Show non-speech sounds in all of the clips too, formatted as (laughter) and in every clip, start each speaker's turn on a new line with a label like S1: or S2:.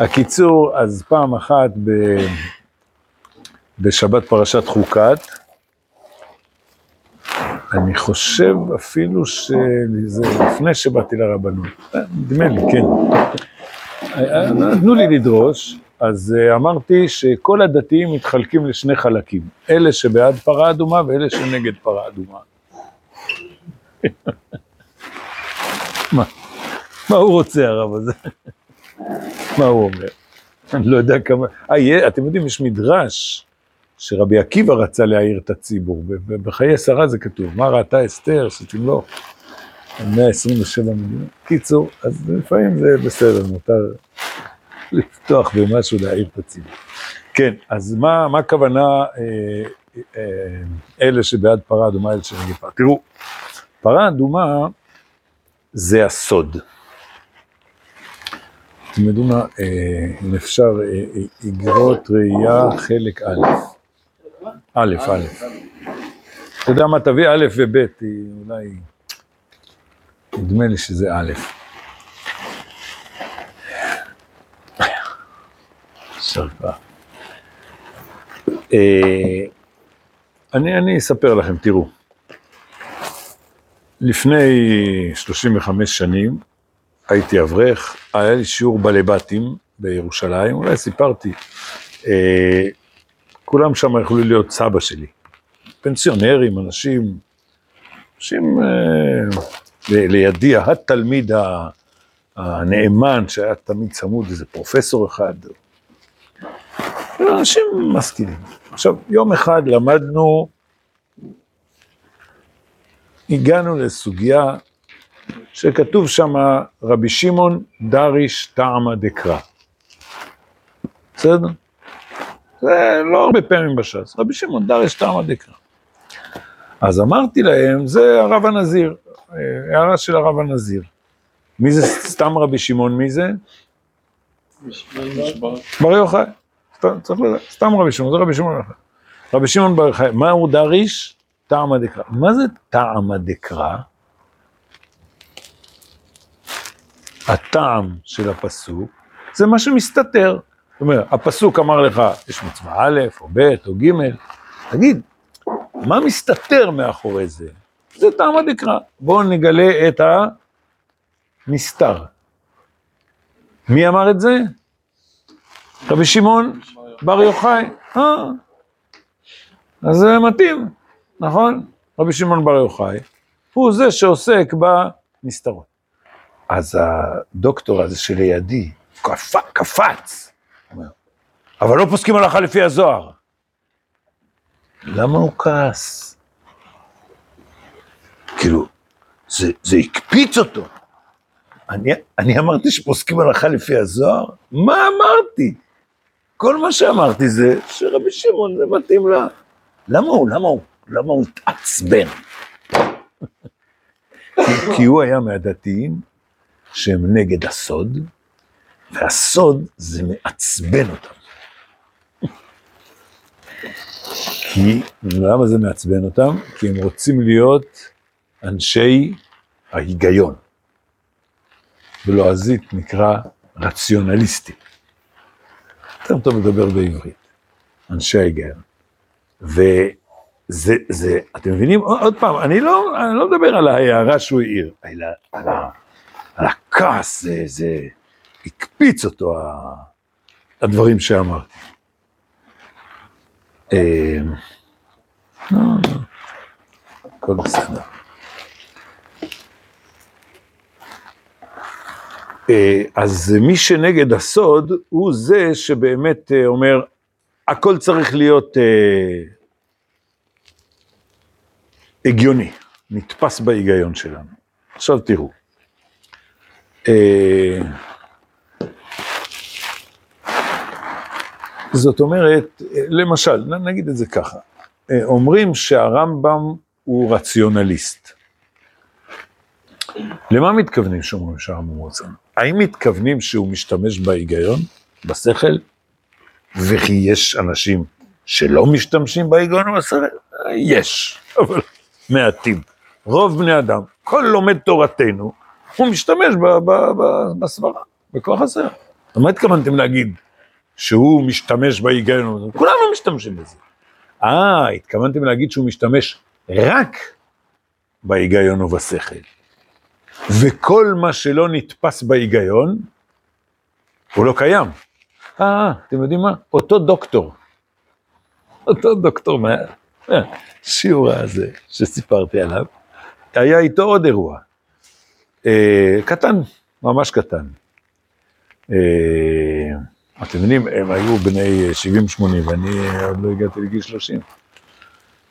S1: הקיצור, אז פעם אחת ב... בשבת פרשת חוקת, אני חושב אפילו שזה לפני שבאתי לרבנות, נדמה לי, כן. נתנו לי לדרוש, אז אמרתי שכל הדתיים מתחלקים לשני חלקים, אלה שבעד פרה אדומה ואלה שנגד פרה אדומה. (laughs) מה? מה הוא רוצה הרב הזה? מה הוא אומר? אני לא יודע כמה... אה, אתם יודעים, יש מדרש שרבי עקיבא רצה להעיר את הציבור, ובחיי שרה זה כתוב, מה ראתה אסתר, שתמלוך, 127 מיליון. קיצור, אז לפעמים זה בסדר, מותר לפתוח במשהו להעיר את הציבור. כן, אז מה, מה הכוונה אה, אה, אלה שבעד פרה אדומה, אלה שנגד פרה? תראו, פרה אדומה זה הסוד. יודעים מה, אה, אם אפשר, איגרות ראייה חלק א', א', א'. אתה יודע מה, תביא א' וב', אולי, נדמה לי שזה א'. אני, אני אספר לכם, תראו. לפני 35 שנים הייתי אברך, היה לי שיעור בלבטים בירושלים, אולי סיפרתי. אה, כולם שם יכלו להיות סבא שלי. פנסיונרים, אנשים, אנשים אה, לידי, התלמיד הנאמן שהיה תמיד צמוד, איזה פרופסור אחד. אנשים משכילים. עכשיו, יום אחד למדנו הגענו לסוגיה שכתוב שם רבי שמעון דריש טעמא דקרא. בסדר? זה לא הרבה פעמים בש"ס, רבי שמעון דריש טעמא דקרא. אז אמרתי להם, זה הרב הנזיר, הערה של הרב הנזיר. מי זה סתם רבי שמעון? מי זה? בר יוחאי. סתם רבי שמעון, זה רבי שמעון. רבי שמעון בר יוחאי, מה הוא דריש? טעמא דקרא. מה זה טעמא דקרא? הטעם של הפסוק זה מה שמסתתר. זאת אומרת, הפסוק אמר לך, יש מצווה א', או ב', או ג', תגיד, מה מסתתר מאחורי זה? זה טעמא דקרא. בואו נגלה את הנסתר. מי אמר את זה? רבי שמעון בר יוחאי. אה, אז זה מתאים. נכון? רבי שמעון בר יוחאי, הוא זה שעוסק בנסתרות. אז הדוקטור הזה שלידי קפ... קפץ, אבל לא פוסקים הלכה לפי הזוהר. למה הוא כעס? כאילו, זה, זה הקפיץ אותו. אני, אני אמרתי שפוסקים הלכה לפי הזוהר? מה אמרתי? כל מה שאמרתי זה שרבי שמעון זה מתאים לה. למה הוא, למה הוא למה הוא התעצבן? (laughs) כי הוא היה מהדתיים שהם נגד הסוד, והסוד זה מעצבן אותם. כי, למה זה מעצבן אותם? כי הם רוצים להיות אנשי ההיגיון. בלועזית נקרא רציונליסטי. יותר טוב לדבר בעברית, אנשי ההיגיון. זה, זה, אתם מבינים? עוד פעם, אני לא, אני לא מדבר על ההערה שהוא העיר, אלא על, על הכעס, זה, זה הקפיץ אותו, הדברים שאמרתי. אה, לא, לא, הכל בסדר. אה, אז מי שנגד הסוד הוא זה שבאמת אה, אומר, הכל צריך להיות הגיוני, נתפס בהיגיון שלנו. עכשיו תראו. אה, זאת אומרת, למשל, נגיד את זה ככה, אה, אומרים שהרמב"ם הוא רציונליסט. למה מתכוונים שאומרים שהרמב"ם הוא רציונליסט? האם מתכוונים שהוא משתמש בהיגיון, בשכל, וכי יש אנשים שלא משתמשים בהיגיון בשכל? יש, אבל מעטים. רוב בני אדם, כל לומד תורתנו, הוא משתמש בסברה, בכוח הסר. מה התכוונתם להגיד? שהוא משתמש בהיגיון, כולנו משתמשים בזה. אה, התכוונתם להגיד שהוא משתמש רק בהיגיון ובשכל. וכל מה שלא נתפס בהיגיון, הוא לא קיים. אה, אתם יודעים מה? אותו דוקטור. אותו דוקטור מהשיעור הזה שסיפרתי עליו, היה איתו עוד אירוע. אה, קטן, ממש קטן. אה, אתם יודעים, הם היו בני 70-80 ואני עוד לא הגעתי לגיל 30.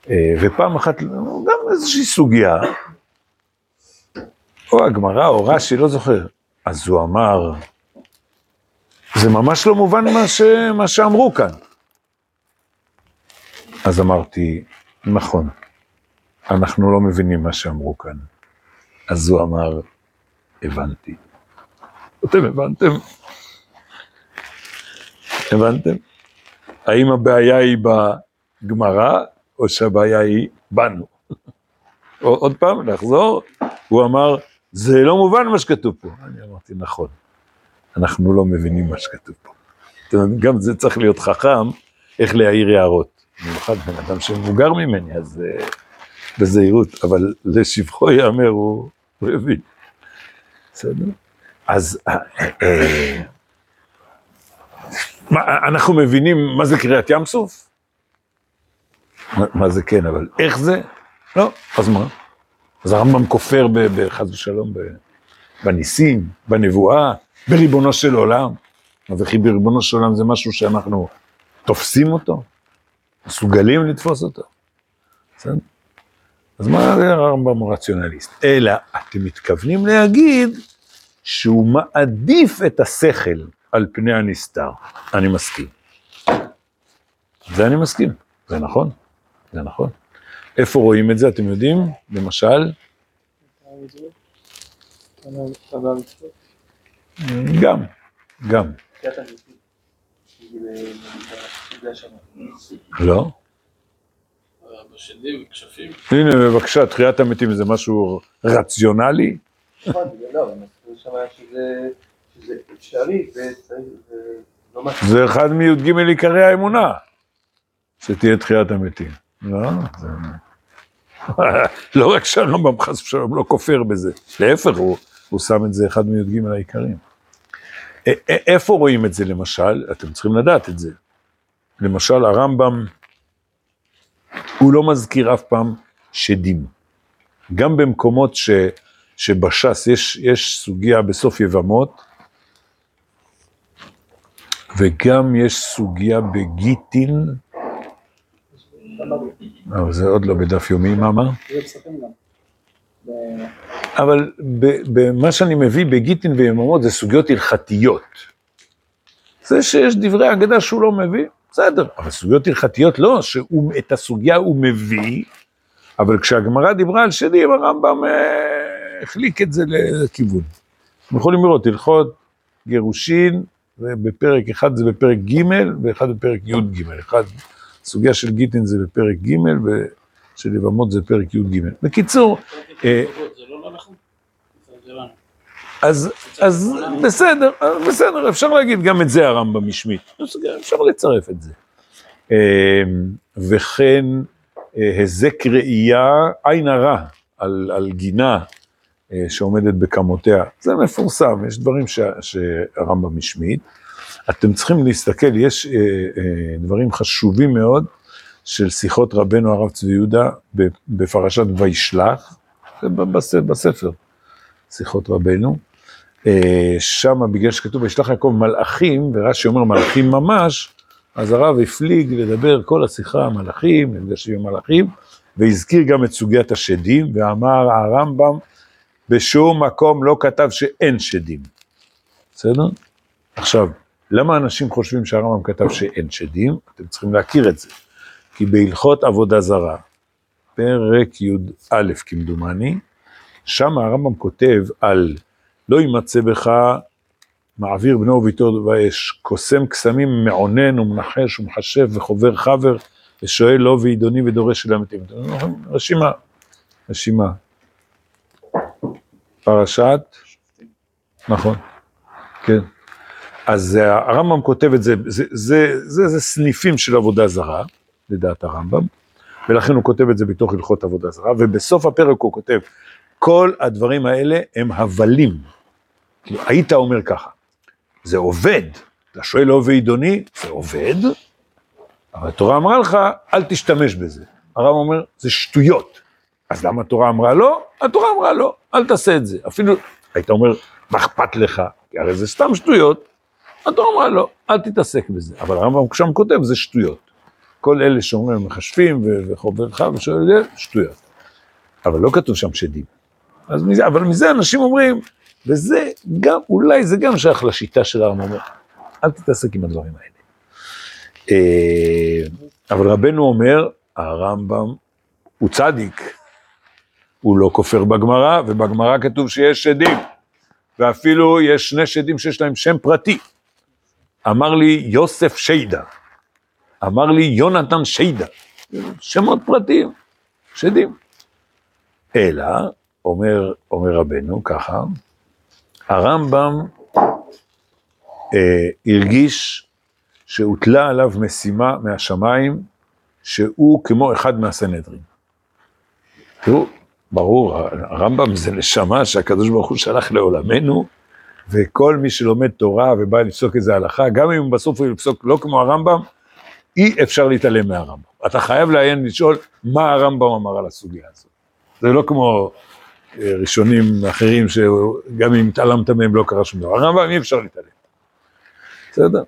S1: אה, ופעם אחת, גם איזושהי סוגיה, או הגמרא או רש"י, לא זוכר. אז הוא אמר, זה ממש לא מובן מה, ש... מה שאמרו כאן. אז אמרתי, נכון, אנחנו לא מבינים מה שאמרו כאן. אז הוא אמר, הבנתי. אתם הבנתם? הבנתם? האם הבעיה היא בגמרא, או שהבעיה היא בנו? עוד פעם, לחזור, הוא אמר, זה לא מובן מה שכתוב פה. אני אמרתי, נכון, אנחנו לא מבינים מה שכתוב פה. גם זה צריך להיות חכם, איך להעיר הערות. במיוחד בן אדם שמבוגר ממני, אז uh, בזהירות, אבל לשבחו ייאמר, הוא הבין. בסדר? אז uh, מה, אנחנו מבינים מה זה קריאת ים סוף? מה, זה כן, אבל איך זה? לא, אז מה? אז הרמב"ם כופר בחס ושלום בניסים, בנבואה, בריבונו של עולם. וכי בריבונו של עולם זה משהו שאנחנו תופסים אותו? מסוגלים לתפוס אותו? בסדר? אז מה זה הרמב"ם רציונליסט? אלא אתם מתכוונים להגיד שהוא מעדיף את השכל על פני הנסתר. אני מסכים. זה אני מסכים, זה נכון, זה נכון. איפה רואים את זה, אתם יודעים? למשל? גם, גם. לא? הנה בבקשה, תחיית המתים זה משהו רציונלי?
S2: נכון, לא, שזה אפשרי
S1: לא זה אחד מי"ג עיקרי האמונה, שתהיה תחיית המתים. לא, זה... לא (laughs) רק שהרמב"ם חס ושלום לא כופר בזה, להפך, הוא, הוא שם את זה אחד מי"ג העיקרים. איפה רואים את זה למשל? אתם צריכים לדעת את זה. למשל, הרמב"ם, הוא לא מזכיר אף פעם שדים. גם במקומות ש, שבש"ס יש, יש סוגיה בסוף יבמות, וגם יש סוגיה בגיטין, אבל זה עוד לא בדף יומי, מה אמר? אבל במה שאני מביא בגיטין ויממות זה סוגיות הלכתיות. זה שיש דברי אגדה שהוא לא מביא, בסדר, אבל סוגיות הלכתיות לא, שאת הסוגיה הוא מביא, אבל כשהגמרא דיברה על שדים, הרמב"ם אה, החליק את זה לכיוון. אתם יכולים לראות, הלכות גירושין, בפרק אחד זה בפרק ג' ואחד בפרק י"ג. אחד, סוגיה של גיטין זה בפרק ג' ושל יבמות זה פרק י"ג. בקיצור... אה, אז, אז בסדר, בסדר, אפשר להגיד גם את זה הרמב"ם משמיט, אפשר לצרף את זה. אה, וכן אה, היזק ראייה, עין הרע על, על גינה שעומדת בקמותיה, זה מפורסם, יש דברים ש, שהרמב"ם השמיט. אתם צריכים להסתכל, יש אה, אה, דברים חשובים מאוד של שיחות רבנו הרב צבי יהודה בפרשת וישלח, זה בספר, שיחות רבנו. אה, שם בגלל שכתוב וישלח יעקב מלאכים, ורש"י אומר מלאכים ממש, אז הרב הפליג לדבר כל השיחה מלאכים, נפגשים עם מלאכים, והזכיר גם את סוגיית השדים, ואמר הרמב"ם, בשום מקום לא כתב שאין שדים. בסדר? עכשיו, למה אנשים חושבים שהרמב"ם כתב שאין שדים? אתם צריכים להכיר את זה. כי בהלכות עבודה זרה, פרק י"א כמדומני, שם הרמב"ם כותב על לא יימצא בך מעביר בנו וביתו באש, קוסם קסמים, מעונן ומנחש ומחשב וחובר חבר, ושואל לו ועידוני ודורש של המתים. רשימה, רשימה. פרשת, נכון, כן. אז הרמב"ם כותב את זה, זה, זה, זה, זה סניפים של עבודה זרה, לדעת הרמב"ם, ולכן הוא כותב את זה בתוך הלכות עבודה זרה, ובסוף הפרק הוא כותב, כל הדברים האלה הם הבלים. כאילו, היית אומר ככה, זה עובד, אתה שואל לא ועידוני, זה עובד, אבל התורה אמרה לך, אל תשתמש בזה. הרב אומר, זה שטויות. אז למה התורה אמרה לא? התורה אמרה לא, אל תעשה את זה. אפילו, היית אומר, מה אכפת לך? כי הרי זה סתם שטויות. התורה אמרה לא, אל תתעסק בזה. אבל הרמב"ם שם כותב, זה שטויות. כל אלה שאומרים מחשבים וחוברך ושואל, זה שטויות. אבל לא כתוב שם שדים. אז מזה, אבל מזה אנשים אומרים, וזה גם, אולי זה גם שייך לשיטה של הרמב"ם, אל תתעסק עם הדברים האלה. אה, אבל רבנו אומר, הרמב"ם הוא צדיק, הוא לא כופר בגמרא, ובגמרא כתוב שיש שדים, ואפילו יש שני שדים שיש להם שם פרטי. אמר לי יוסף שיידה, אמר לי יונתן שיידה, שמות פרטיים, שדים. אלא, אומר, אומר רבנו ככה, הרמב"ם אה, הרגיש שהוטלה עליו משימה מהשמיים, שהוא כמו אחד מהסנהדרין. תראו, ברור, הרמב"ם זה נשמה שהקדוש ברוך הוא שלח לעולמנו, וכל מי שלומד תורה ובא לפסוק איזה הלכה, גם אם בסוף הוא יפסוק לא כמו הרמב"ם, אי אפשר להתעלם מהרמב"ם. אתה חייב לעיין לשאול מה הרמב"ם אמר על הסוגיה הזאת. זה לא כמו ראשונים אחרים שגם אם התעלמת מהם לא קרה שום דבר. הרמב"ם אי אפשר להתעלם. בסדר?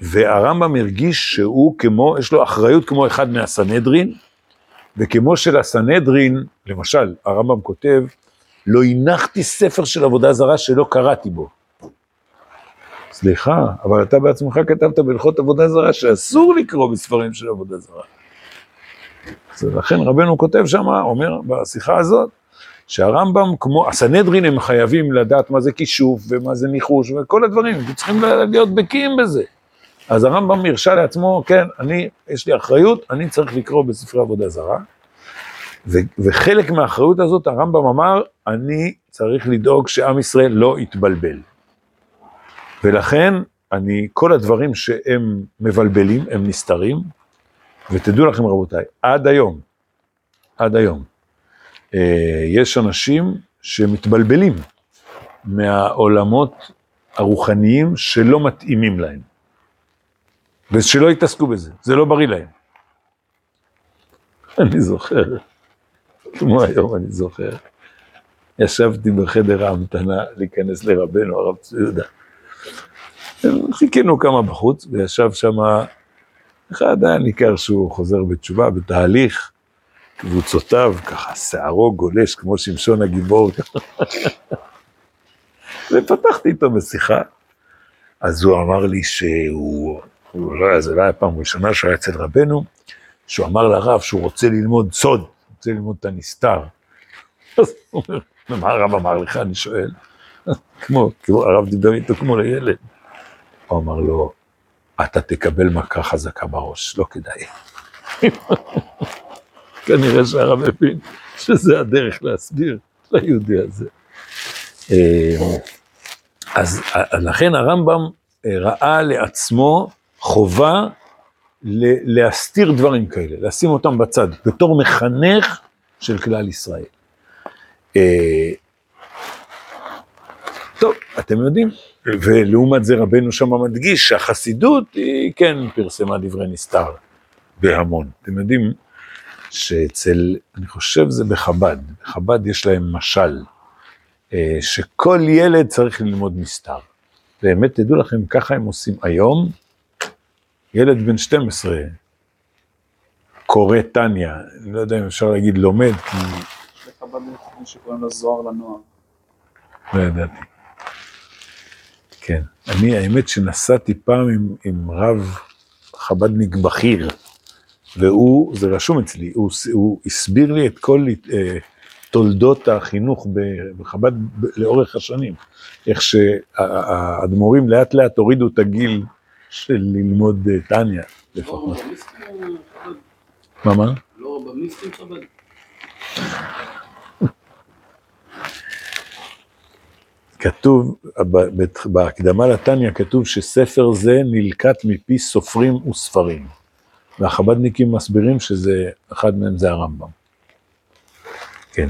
S1: והרמב"ם הרגיש שהוא כמו, יש לו אחריות כמו אחד מהסנהדרין, וכמו שלסנהדרין, למשל, הרמב"ם כותב, לא הנחתי ספר של עבודה זרה שלא קראתי בו. סליחה, אבל אתה בעצמך כתבת בהלכות עבודה זרה שאסור לקרוא בספרים של עבודה זרה. לכן רבנו כותב שם, אומר בשיחה הזאת, שהרמב"ם כמו, הסנהדרין הם חייבים לדעת מה זה כישוף ומה זה ניחוש וכל הדברים, הם צריכים להיות בקיאים בזה. אז הרמב"ם הרשה לעצמו, כן, אני, יש לי אחריות, אני צריך לקרוא בספרי עבודה זרה. ו- וחלק מהאחריות הזאת, הרמב"ם אמר, אני צריך לדאוג שעם ישראל לא יתבלבל. ולכן, אני, כל הדברים שהם מבלבלים, הם נסתרים, ותדעו לכם רבותיי, עד היום, עד היום, יש אנשים שמתבלבלים מהעולמות הרוחניים שלא מתאימים להם. ושלא יתעסקו בזה, זה לא בריא להם. אני זוכר, כמו היום אני זוכר, ישבתי בחדר ההמתנה להיכנס לרבנו, הרב צבי יהודה. חיכינו כמה בחוץ, וישב שם אחד היה ניכר שהוא חוזר בתשובה, בתהליך, קבוצותיו, ככה שערו גולש כמו שמשון הגיבור, ופתחתי איתו בשיחה. אז הוא אמר לי שהוא, הוא לא, זה לא היה פעם ראשונה שהוא היה אצל רבנו, שהוא אמר לרב שהוא רוצה ללמוד סוד, רוצה ללמוד את הנסתר. אז הוא אומר, מה הרב אמר לך, אני שואל? כמו, כאילו הרב דיבר איתו כמו לילד. הוא אמר לו, אתה תקבל מכה חזקה בראש, לא כדאי. כנראה שהרב הבין שזה הדרך להסביר ליהודי הזה. אה, אז לכן הרמב"ם אה, ראה לעצמו חובה להסתיר דברים כאלה, לשים אותם בצד, בתור מחנך של כלל ישראל. אה, טוב, אתם יודעים, ולעומת זה רבנו שם מדגיש שהחסידות היא כן פרסמה דברי נסתר בהמון. אתם יודעים שאצל, אני חושב זה בחב"ד, בחב"ד יש להם משל, אה, שכל ילד צריך ללמוד נסתר. באמת, תדעו לכם, ככה הם עושים היום, ילד בן 12 קורא טניה, אני לא יודע אם אפשר להגיד לומד, כי...
S3: יש לחב"ד שקוראים לו זוהר לנוער.
S1: לא ידעתי. כן, אני האמת שנסעתי פעם עם, עם רב חב"דניק בכיר, והוא, זה רשום אצלי, הוא, הוא הסביר לי את כל אה, תולדות החינוך בחב"ד לאורך השנים, איך שהאדמו"רים לאט לאט הורידו את הגיל של ללמוד אה, טניה לפחות. מה, מה?
S3: לא רבניסטים חב"ד?
S1: כתוב, בהקדמה לתניא כתוב שספר זה נלקט מפי סופרים וספרים. והחב"דניקים מסבירים שזה, אחד מהם זה הרמב"ם. כן.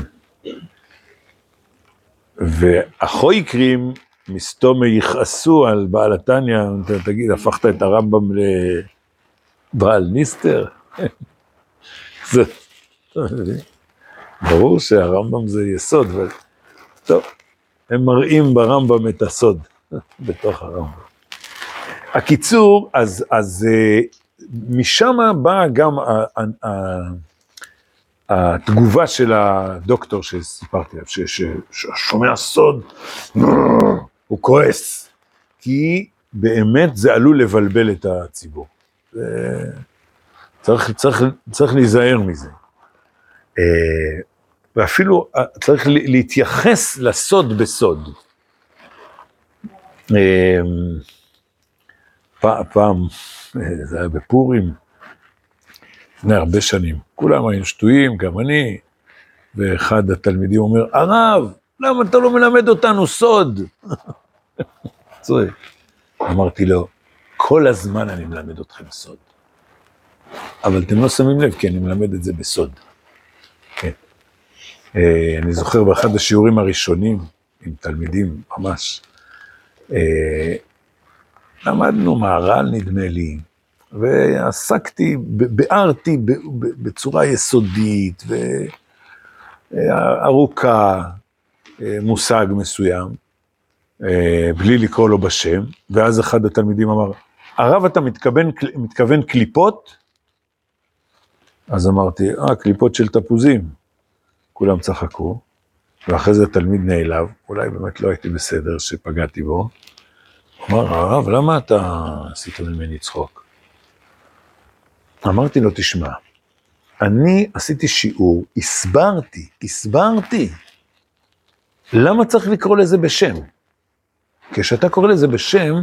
S1: והחויקרים מסתומי יכעסו על בעל התניא, תגיד, הפכת את הרמב"ם לבעל ניסטר? (laughs) זה, ברור שהרמב"ם זה יסוד, אבל טוב, הם מראים ברמב"ם את הסוד, (laughs) בתוך הרמב"ם. הקיצור, אז, אז אה, משם באה גם התגובה של הדוקטור שסיפרתי עליו, ששומע סוד, הוא כועס, כי באמת זה עלול לבלבל את הציבור. צריך, צריך, צריך להיזהר מזה. אה, ואפילו אה, צריך להתייחס לסוד בסוד. אה, פע- פעם, אה, זה היה בפורים, לפני הרבה שנים, כולם היו שטויים, גם אני, ואחד התלמידים אומר, הרב, למה אתה לא מלמד אותנו סוד? (laughs) אמרתי לו, כל הזמן אני מלמד אתכם סוד. אבל אתם לא שמים לב, כי אני מלמד את זה בסוד. כן. אה, אני זוכר באחד השיעורים הראשונים, עם תלמידים ממש, אה, למדנו מהר"ל נדמה לי, ועסקתי, ביארתי בצורה יסודית וארוכה אה, מושג מסוים, אה, בלי לקרוא לו בשם, ואז אחד התלמידים אמר, הרב אתה מתכוון, מתכוון קליפות? אז אמרתי, אה, קליפות של תפוזים. כולם צחקו, ואחרי זה התלמיד נעלב, אולי באמת לא הייתי בסדר שפגעתי בו. אמר, הרב, למה אתה עשית ממני צחוק? אמרתי לו, תשמע, אני עשיתי שיעור, הסברתי, הסברתי. למה צריך לקרוא לזה בשם? כשאתה קורא לזה בשם,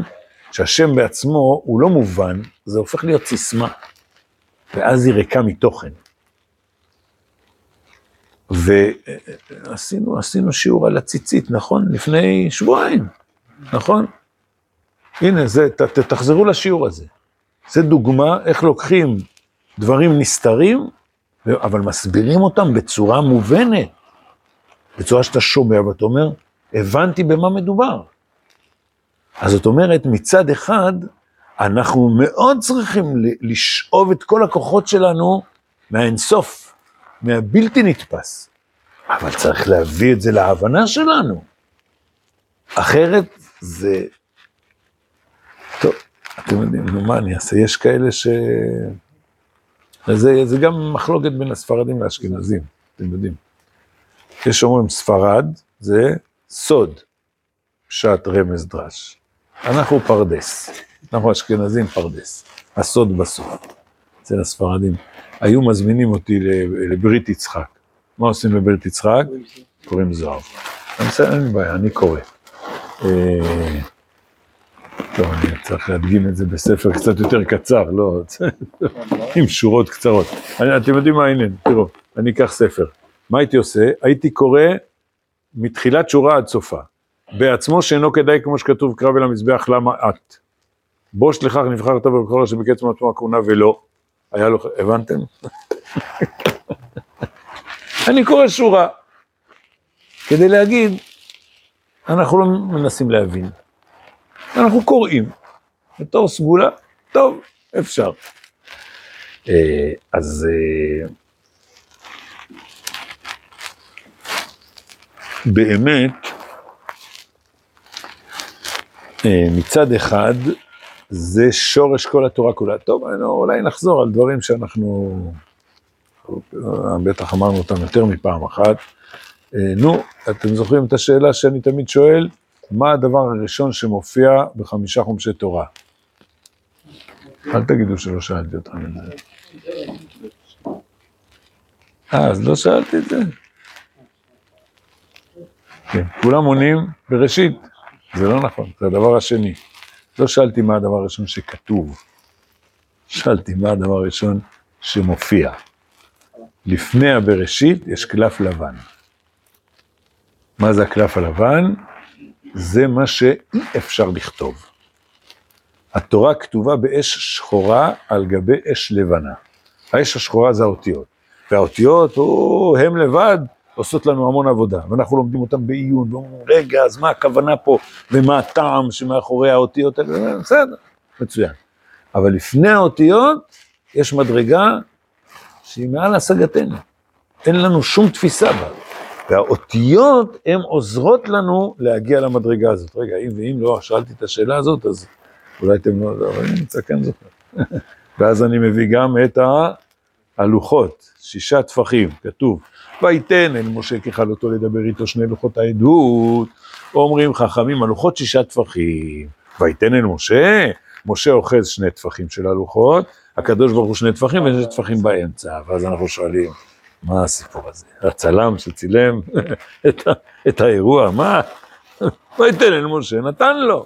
S1: שהשם בעצמו הוא לא מובן, זה הופך להיות סיסמה, ואז היא ריקה מתוכן. ועשינו עשינו שיעור על הציצית, נכון? לפני שבועיים, נכון? הנה, זה, ת, ת, תחזרו לשיעור הזה. זה דוגמה איך לוקחים דברים נסתרים, אבל מסבירים אותם בצורה מובנת, בצורה שאתה שומע ואתה אומר, הבנתי במה מדובר. אז זאת אומרת, מצד אחד, אנחנו מאוד צריכים לשאוב את כל הכוחות שלנו מהאינסוף, מהבלתי נתפס. אבל צריך להביא את זה להבנה שלנו. אחרת זה... טוב, אתם יודעים, נו מה אני אעשה? יש כאלה ש... זה, זה גם מחלוקת בין הספרדים לאשכנזים, אתם יודעים. יש אומרים ספרד זה סוד, פשט רמז דרש. אנחנו פרדס, אנחנו אשכנזים פרדס, הסוד בסוף. אצל הספרדים. היו מזמינים אותי לברית יצחק. מה עושים בברית יצחק? קוראים זוהר. בסדר, אין לי בעיה, אני קורא. אה, טוב, אני צריך להדגים את זה בספר קצת יותר קצר, לא, (laughs) עם שורות קצרות. אני, אתם יודעים מה העניין? תראו, אני אקח ספר. מה הייתי עושה? הייתי קורא מתחילת שורה עד סופה. בעצמו שאינו כדאי כמו שכתוב קרב אל המזבח, למה את? בוש לכך נבחרת בכל שבקץ מעצמו הכהונה ולא. היה לו, הבנתם? (laughs) אני קורא שורה, כדי להגיד, אנחנו לא מנסים להבין, אנחנו קוראים, בתור סגולה, טוב, אפשר. אה, אז אה, באמת, אה, מצד אחד, זה שורש כל התורה כולה. טוב, לא- אולי נחזור על דברים שאנחנו, בטח אמרנו אותם יותר מפעם אחת. נו, אתם זוכרים את השאלה שאני תמיד שואל? מה הדבר הראשון שמופיע בחמישה חומשי תורה? אל תגידו שלא שאלתי אתכם את זה. אה, אז לא שאלתי את זה? כן, כולם עונים בראשית. זה לא נכון, זה הדבר השני. לא שאלתי מה הדבר הראשון שכתוב, שאלתי מה הדבר הראשון שמופיע. לפני הבראשית יש קלף לבן. מה זה הקלף הלבן? זה מה שאי אפשר לכתוב. התורה כתובה באש שחורה על גבי אש לבנה. האש השחורה זה האותיות, והאותיות, או, הם לבד, עושות לנו המון עבודה, ואנחנו לומדים אותם בעיון, ואומרים, רגע, אז מה הכוונה פה, ומה הטעם שמאחורי האותיות האלה, בסדר, מצוין. אבל לפני האותיות, יש מדרגה שהיא מעל השגתנו. אין לנו שום תפיסה בה. והאותיות הן עוזרות לנו להגיע למדרגה הזאת. רגע, אם ואם לא שאלתי את השאלה הזאת, אז אולי אתם לא, אבל אני נמצא כאן זוכר. (laughs) ואז אני מביא גם את הלוחות, שישה טפחים, כתוב, ויתן אל משה ככלותו לדבר איתו שני לוחות העדות, אומרים חכמים, הלוחות שישה טפחים, ויתן אל משה, משה אוחז שני טפחים של הלוחות, הקדוש ברוך הוא שני טפחים ויש טפחים באמצע, ואז אנחנו שואלים, מה הסיפור הזה? הצלם שצילם (laughs) את, את האירוע, מה? (laughs) ויתן אל משה, נתן לו,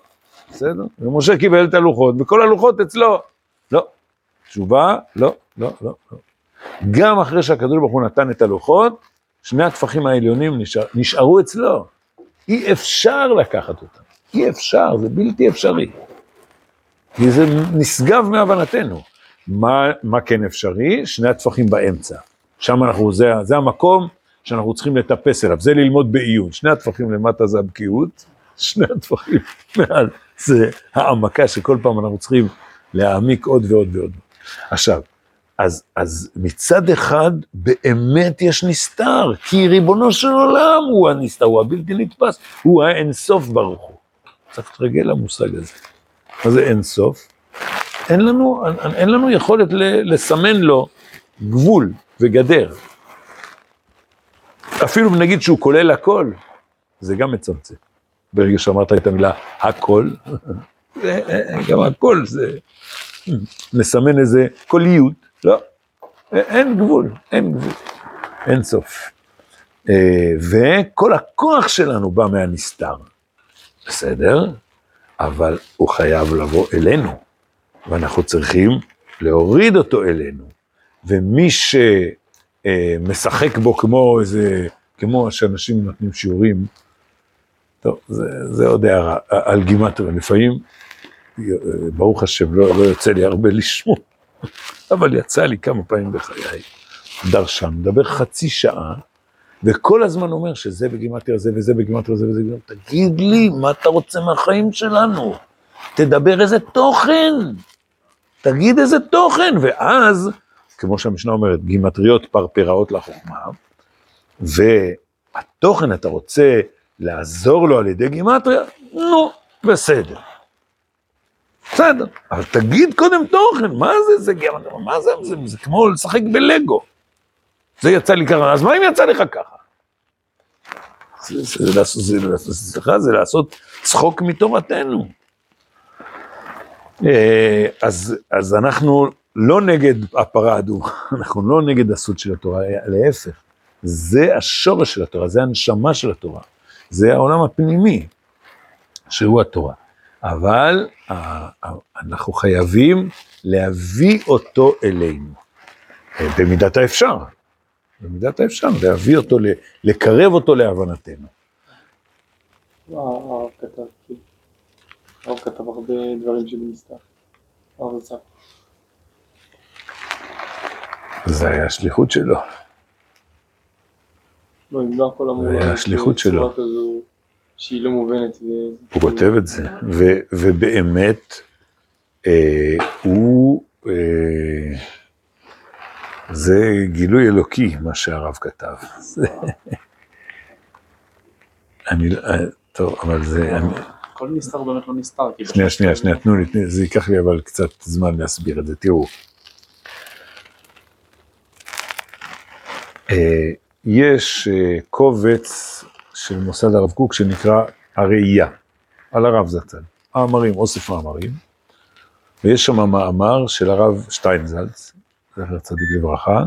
S1: בסדר? ומשה קיבל את הלוחות, וכל הלוחות אצלו. לא. תשובה, לא, לא, לא, לא. גם אחרי שהקדוש ברוך הוא נתן את הלוחות, שני הטפחים העליונים נשאר, נשארו אצלו. אי אפשר לקחת אותם. אי אפשר, זה בלתי אפשרי. כי זה נשגב מהבנתנו. מה, מה כן אפשרי? שני הטפחים באמצע. שם אנחנו, זה, זה המקום שאנחנו צריכים לטפס אליו, זה ללמוד בעיון. שני הטפחים למטה זה הבקיאות, שני הטפחים מעל זה העמקה שכל פעם אנחנו צריכים להעמיק עוד ועוד ועוד. עכשיו, אז, אז מצד אחד באמת יש נסתר, כי ריבונו של עולם הוא הנסתר, הוא הבלתי נתפס, הוא האינסוף ברוך הוא. צריך להתרגל למושג הזה. מה זה אינסוף? אין לנו, אין לנו יכולת לסמן לו גבול וגדר. אפילו נגיד שהוא כולל הכל, זה גם מצמצם. ברגע שאמרת את המילה הכל, גם הכל זה מסמן איזה קוליות, לא, אין גבול, אין גבול, אין סוף. אה, וכל הכוח שלנו בא מהנסתר, בסדר? אבל הוא חייב לבוא אלינו, ואנחנו צריכים להוריד אותו אלינו. ומי שמשחק בו כמו איזה, כמו שאנשים נותנים שיעורים, טוב, זה, זה עוד הערה, על גימטריה, לפעמים, ברוך השם, לא, לא יוצא לי הרבה לשמוע, (laughs) אבל יצא לי כמה פעמים בחיי. דרשן, מדבר חצי שעה, וכל הזמן אומר שזה בגימטריה זה וזה בגימטריה זה וזה בגימטריה, תגיד לי, מה אתה רוצה מהחיים שלנו? תדבר איזה תוכן, תגיד איזה תוכן, ואז, כמו שהמשנה אומרת, גימטריות פרפראות לחוכמה, והתוכן אתה רוצה לעזור לו על ידי גימטריה, נו, בסדר. בסדר, אבל תגיד קודם תוכן, מה זה, זה גימטריה, מה זה, זה, זה כמו לשחק בלגו. זה יצא לי ככה, אז מה אם יצא לך ככה? סליחה, זה לעשות צחוק מתורתנו. אה, אז, אז אנחנו לא נגד הפרה האדומה, (laughs) אנחנו לא נגד הסוד של התורה, להפך, זה השורש של התורה, זה הנשמה של התורה. זה העולם הפנימי, שהוא התורה. אבל אנחנו חייבים להביא אותו אלינו, במידת האפשר. במידת האפשר, להביא אותו, לקרב אותו להבנתנו.
S2: הרב כתב, הרב כתב הרבה דברים שנסתר. הרב.
S1: זה היה השליחות שלו.
S2: לא, אם לא הכל אמור...
S1: היה השליחות שלו.
S2: כזו שהיא לא מובנת.
S1: הוא כותב את זה, ובאמת, אה, הוא, אה, זה גילוי אלוקי, מה שהרב כתב. (laughs) אני, אה, טוב, אבל זה... אני,
S3: כל נסתר באמת לא נסתר. כי
S1: שנייה, שנייה, שנייה, תנו לי, זה ייקח לי אבל קצת זמן להסביר את זה. תראו, אה, יש אה, קובץ של מוסד הרב קוק שנקרא הראייה, על הרב זצ"ל, מאמרים, אוסף מאמרים, ויש שם מאמר של הרב שטיינזלץ, זכר צדיק לברכה,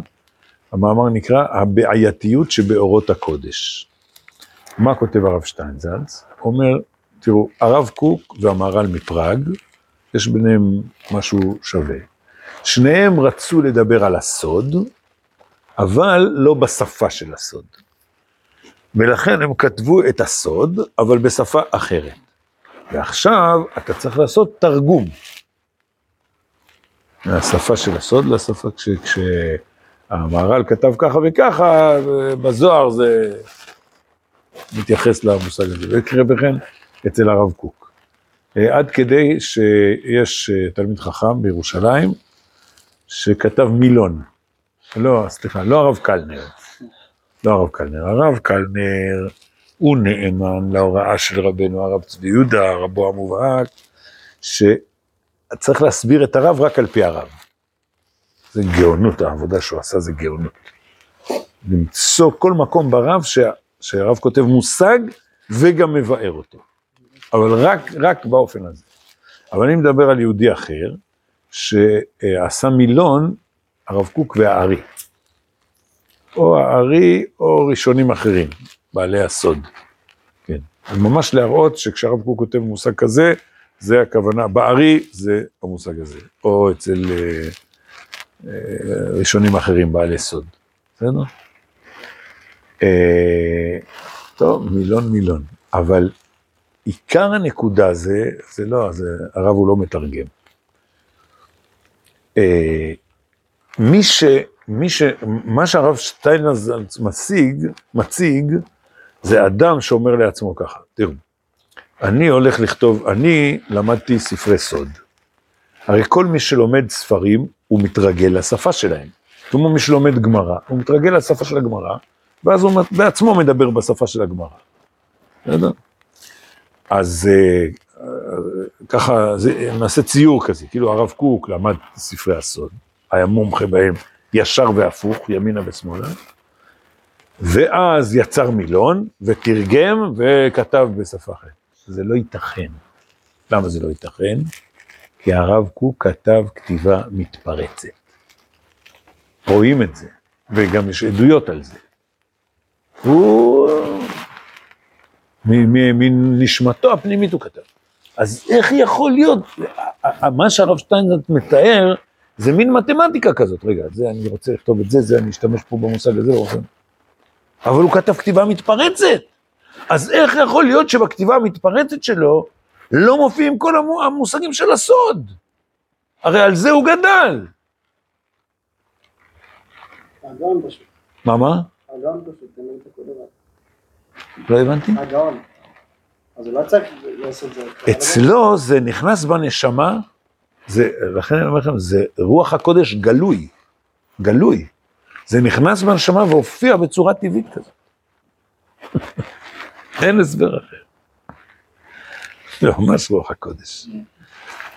S1: המאמר נקרא הבעייתיות שבאורות הקודש. מה כותב הרב שטיינזלץ? אומר, תראו, הרב קוק והמהר"ל מפראג, יש ביניהם משהו שווה. שניהם רצו לדבר על הסוד, אבל לא בשפה של הסוד. ולכן הם כתבו את הסוד, אבל בשפה אחרת. ועכשיו אתה צריך לעשות תרגום. מהשפה של הסוד לשפה, כש, כשהמהר"ל כתב ככה וככה, בזוהר זה מתייחס למושג הזה. ויקרה בכן אצל הרב קוק. אה, עד כדי שיש אה, תלמיד חכם בירושלים, שכתב מילון. לא, סליחה, לא הרב קלנר. לא הרב קלנר. הרב קלנר הוא נאמן להוראה של רבנו הרב צבי יהודה, רבו המובהק, שצריך להסביר את הרב רק על פי הרב. זה גאונות, העבודה שהוא עשה זה גאונות. למצוא כל מקום ברב ש... שהרב כותב מושג וגם מבאר אותו. אבל רק, רק באופן הזה. אבל אני מדבר על יהודי אחר, שעשה מילון, הרב קוק והארי. או הארי או ראשונים אחרים, בעלי הסוד. כן. ממש להראות שכשהרב קוק כותב מושג כזה, זה הכוונה, בארי זה המושג הזה, או אצל אה, אה, ראשונים אחרים, בעלי סוד. בסדר? אה, טוב, מילון מילון, אבל עיקר הנקודה זה, זה לא, זה, הרב הוא לא מתרגם. אה, מי ש... מי ש... מה שהרב שטיינז מציג, מציג, זה אדם שאומר לעצמו ככה, תראו, אני הולך לכתוב, אני למדתי ספרי סוד. הרי כל מי שלומד ספרים, הוא מתרגל לשפה שלהם. כמו מי שלומד גמרא, הוא מתרגל לשפה של הגמרא, ואז הוא בעצמו מדבר בשפה של הגמרא. בסדר? אז אה, אה, ככה, זה, נעשה ציור כזה, כאילו הרב קוק למד ספרי הסוד, היה מומחה בהם ישר והפוך, ימינה ושמאלה, ואז יצר מילון, ותרגם, וכתב בשפה אחרת. זה לא ייתכן. למה זה לא ייתכן? כי הרב קוק כתב כתיבה מתפרצת. רואים את זה, וגם יש עדויות על זה. הוא מנשמתו הפנימית הוא כתב. אז איך יכול להיות, מה שהרב שטיינזרט מתאר, זה מין מתמטיקה כזאת, רגע, זה אני רוצה לכתוב את זה, זה אני אשתמש פה במושג הזה, אבל הוא כתב כתיבה מתפרצת. אז איך יכול להיות שבכתיבה המתפרצת שלו לא מופיעים כל המושגים של הסוד? הרי על זה הוא גדל.
S2: הגאון פשוט.
S1: מה, מה?
S2: הגאון פשוט, את הקודם.
S1: לא הבנתי.
S2: הגאון. אז הוא לא צריך לעשות את זה.
S1: אצלו זה נכנס בנשמה, זה, לכן אני אומר לכם, זה רוח הקודש גלוי, גלוי. זה נכנס בנשמה והופיע בצורה טבעית כזאת. (laughs) אין הסבר אחר. זה ממש רוח הקודש.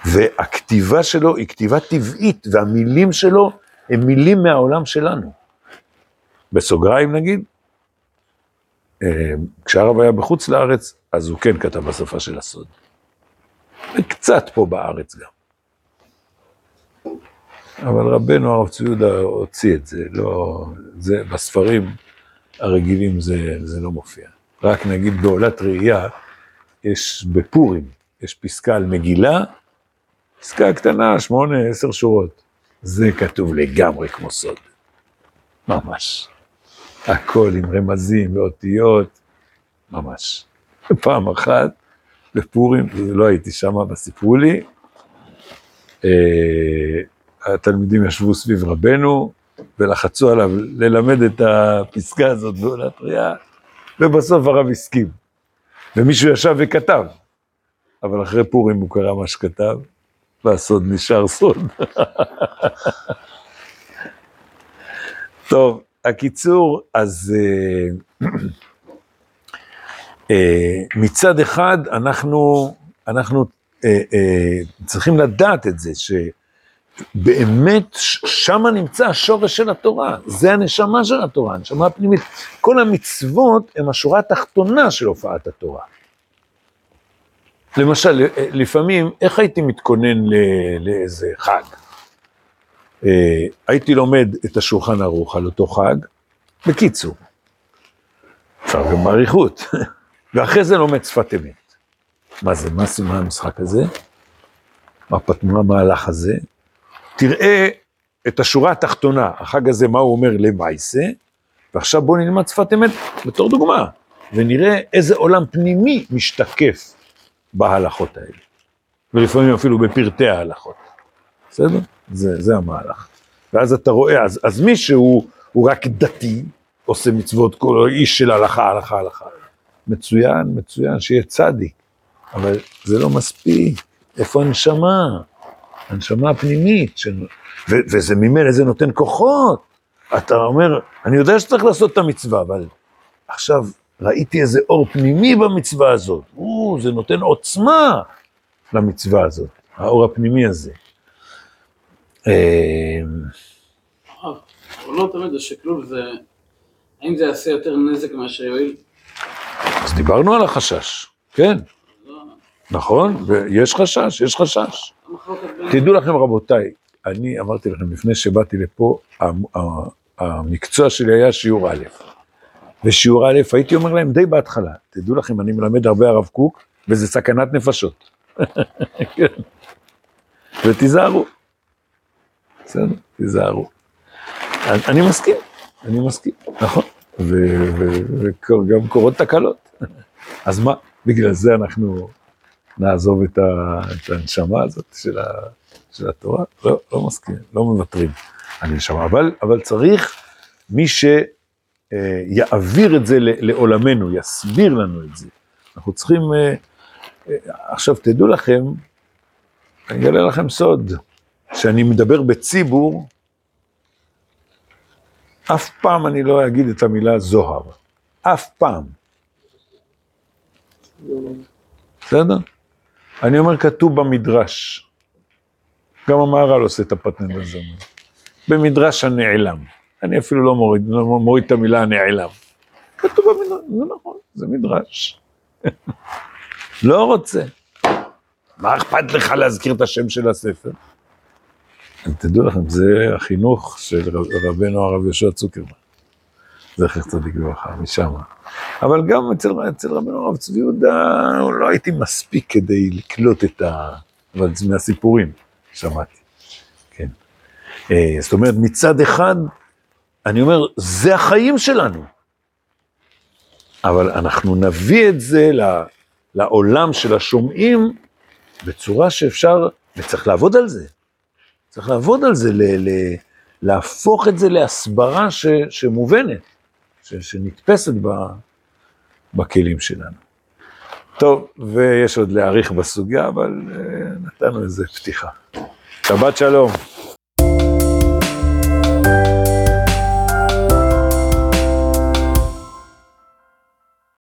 S1: והכתיבה שלו היא כתיבה טבעית, והמילים שלו הם מילים מהעולם שלנו. בסוגריים נגיד, אה, כשהרב היה בחוץ לארץ, אז הוא כן כתב בשפה של הסוד. וקצת פה בארץ גם. אבל רבנו הרב צבי יהודה הוציא את זה, לא, זה בספרים הרגילים זה, זה לא מופיע. רק נגיד בעולת ראייה, יש בפורים, יש פסקה על מגילה, פסקה קטנה, שמונה, עשר שורות. זה כתוב לגמרי כמו סוד. ממש. הכל עם רמזים ואותיות, ממש. פעם אחת, בפורים, לא הייתי שם, אבל סיפרו לי, התלמידים ישבו סביב רבנו ולחצו עליו ללמד את הפסקה הזאת בעולת ראייה, ובסוף הרב הסכים. ומישהו ישב וכתב, אבל אחרי פורים הוא קרא מה שכתב, והסוד נשאר סוד. (laughs) טוב, הקיצור, אז אה, אה, מצד אחד אנחנו, אנחנו אה, צריכים לדעת את זה, שבאמת שם נמצא השורש של התורה, זה הנשמה של התורה, הנשמה הפנימית. כל המצוות הן השורה התחתונה של הופעת התורה. למשל, לפעמים, איך הייתי מתכונן לאיזה חג? אה, הייתי לומד את השולחן ערוך על אותו חג, בקיצור, אפשר גם באריכות, (laughs) ואחרי זה לומד שפת אמת. מה זה, מה, מה המשחק הזה? מה המהלך הזה? תראה את השורה התחתונה, החג הזה, מה הוא אומר למעשה, ועכשיו בוא נלמד שפת אמת בתור דוגמה. ונראה איזה עולם פנימי משתקף בהלכות האלה. ולפעמים אפילו בפרטי ההלכות. בסדר? זה, זה המהלך. ואז אתה רואה, אז, אז מי שהוא הוא רק דתי, עושה מצוות, כל איש של הלכה, הלכה, הלכה. מצוין, מצוין, שיהיה צדיק. אבל זה לא מספיק. איפה הנשמה? הנשמה הפנימית. של... ו- וזה ממילא, זה נותן כוחות. אתה אומר, אני יודע שצריך לעשות את המצווה, אבל עכשיו ראיתי איזה אור פנימי במצווה הזאת. או, זה נותן עוצמה למצווה הזאת, האור הפנימי הזה. אה,
S3: הרב, אבל לא תמיד השקלול זה... האם זה יעשה יותר נזק מאשר יועיל?
S1: אז דיברנו על החשש, כן, נכון? ויש חשש, יש חשש. תדעו לכם רבותיי, אני אמרתי לכם לפני שבאתי לפה, המקצוע שלי היה שיעור א', ושיעור א', הייתי אומר להם די בהתחלה, תדעו לכם, אני מלמד הרבה הרב קוק, וזה סכנת נפשות. (laughs) כן. ותיזהרו. בסדר, תיזהרו. אני, מסכים, אני מסכים, נכון. וגם קורות תקלות. (laughs) אז מה, בגלל זה אנחנו נעזוב את, ה, את הנשמה הזאת של, ה, של התורה? לא, לא מסכים, לא מוותרים על נשמה. אבל, אבל צריך מי שיעביר את זה לעולמנו, יסביר לנו את זה. אנחנו צריכים, אה, אה, עכשיו תדעו לכם, אני אגלה לכם סוד, שאני מדבר בציבור, אף פעם אני לא אגיד את המילה זוהר. אף פעם. בסדר? אני אומר כתוב במדרש. גם המהר"ל עושה את הפטנט הזה. במדרש הנעלם. אני אפילו לא מוריד, לא מוריד את המילה הנעלם. כתוב במדרש, זה נכון, זה מדרש. (laughs) לא רוצה. מה אכפת לך להזכיר את השם של הספר? תדעו לכם, זה החינוך של רב- רבנו הרב יהושע צוקרמן. זכר צדיק לברכה, משם. אבל גם אצל, אצל רבנו הרב צבי יהודה, לא הייתי מספיק כדי לקלוט את ה... אבל זה מהסיפורים שמעתי, כן. אה, זאת אומרת, מצד אחד, אני אומר, זה החיים שלנו. אבל אנחנו נביא את זה לעולם של השומעים בצורה שאפשר, וצריך לעבוד על זה. צריך לעבוד על זה, ל, ל, להפוך את זה להסברה ש, שמובנת, ש, שנתפסת ב, בכלים שלנו. טוב, ויש עוד להאריך בסוגיה, אבל uh, נתנו איזה פתיחה. שבת שלום.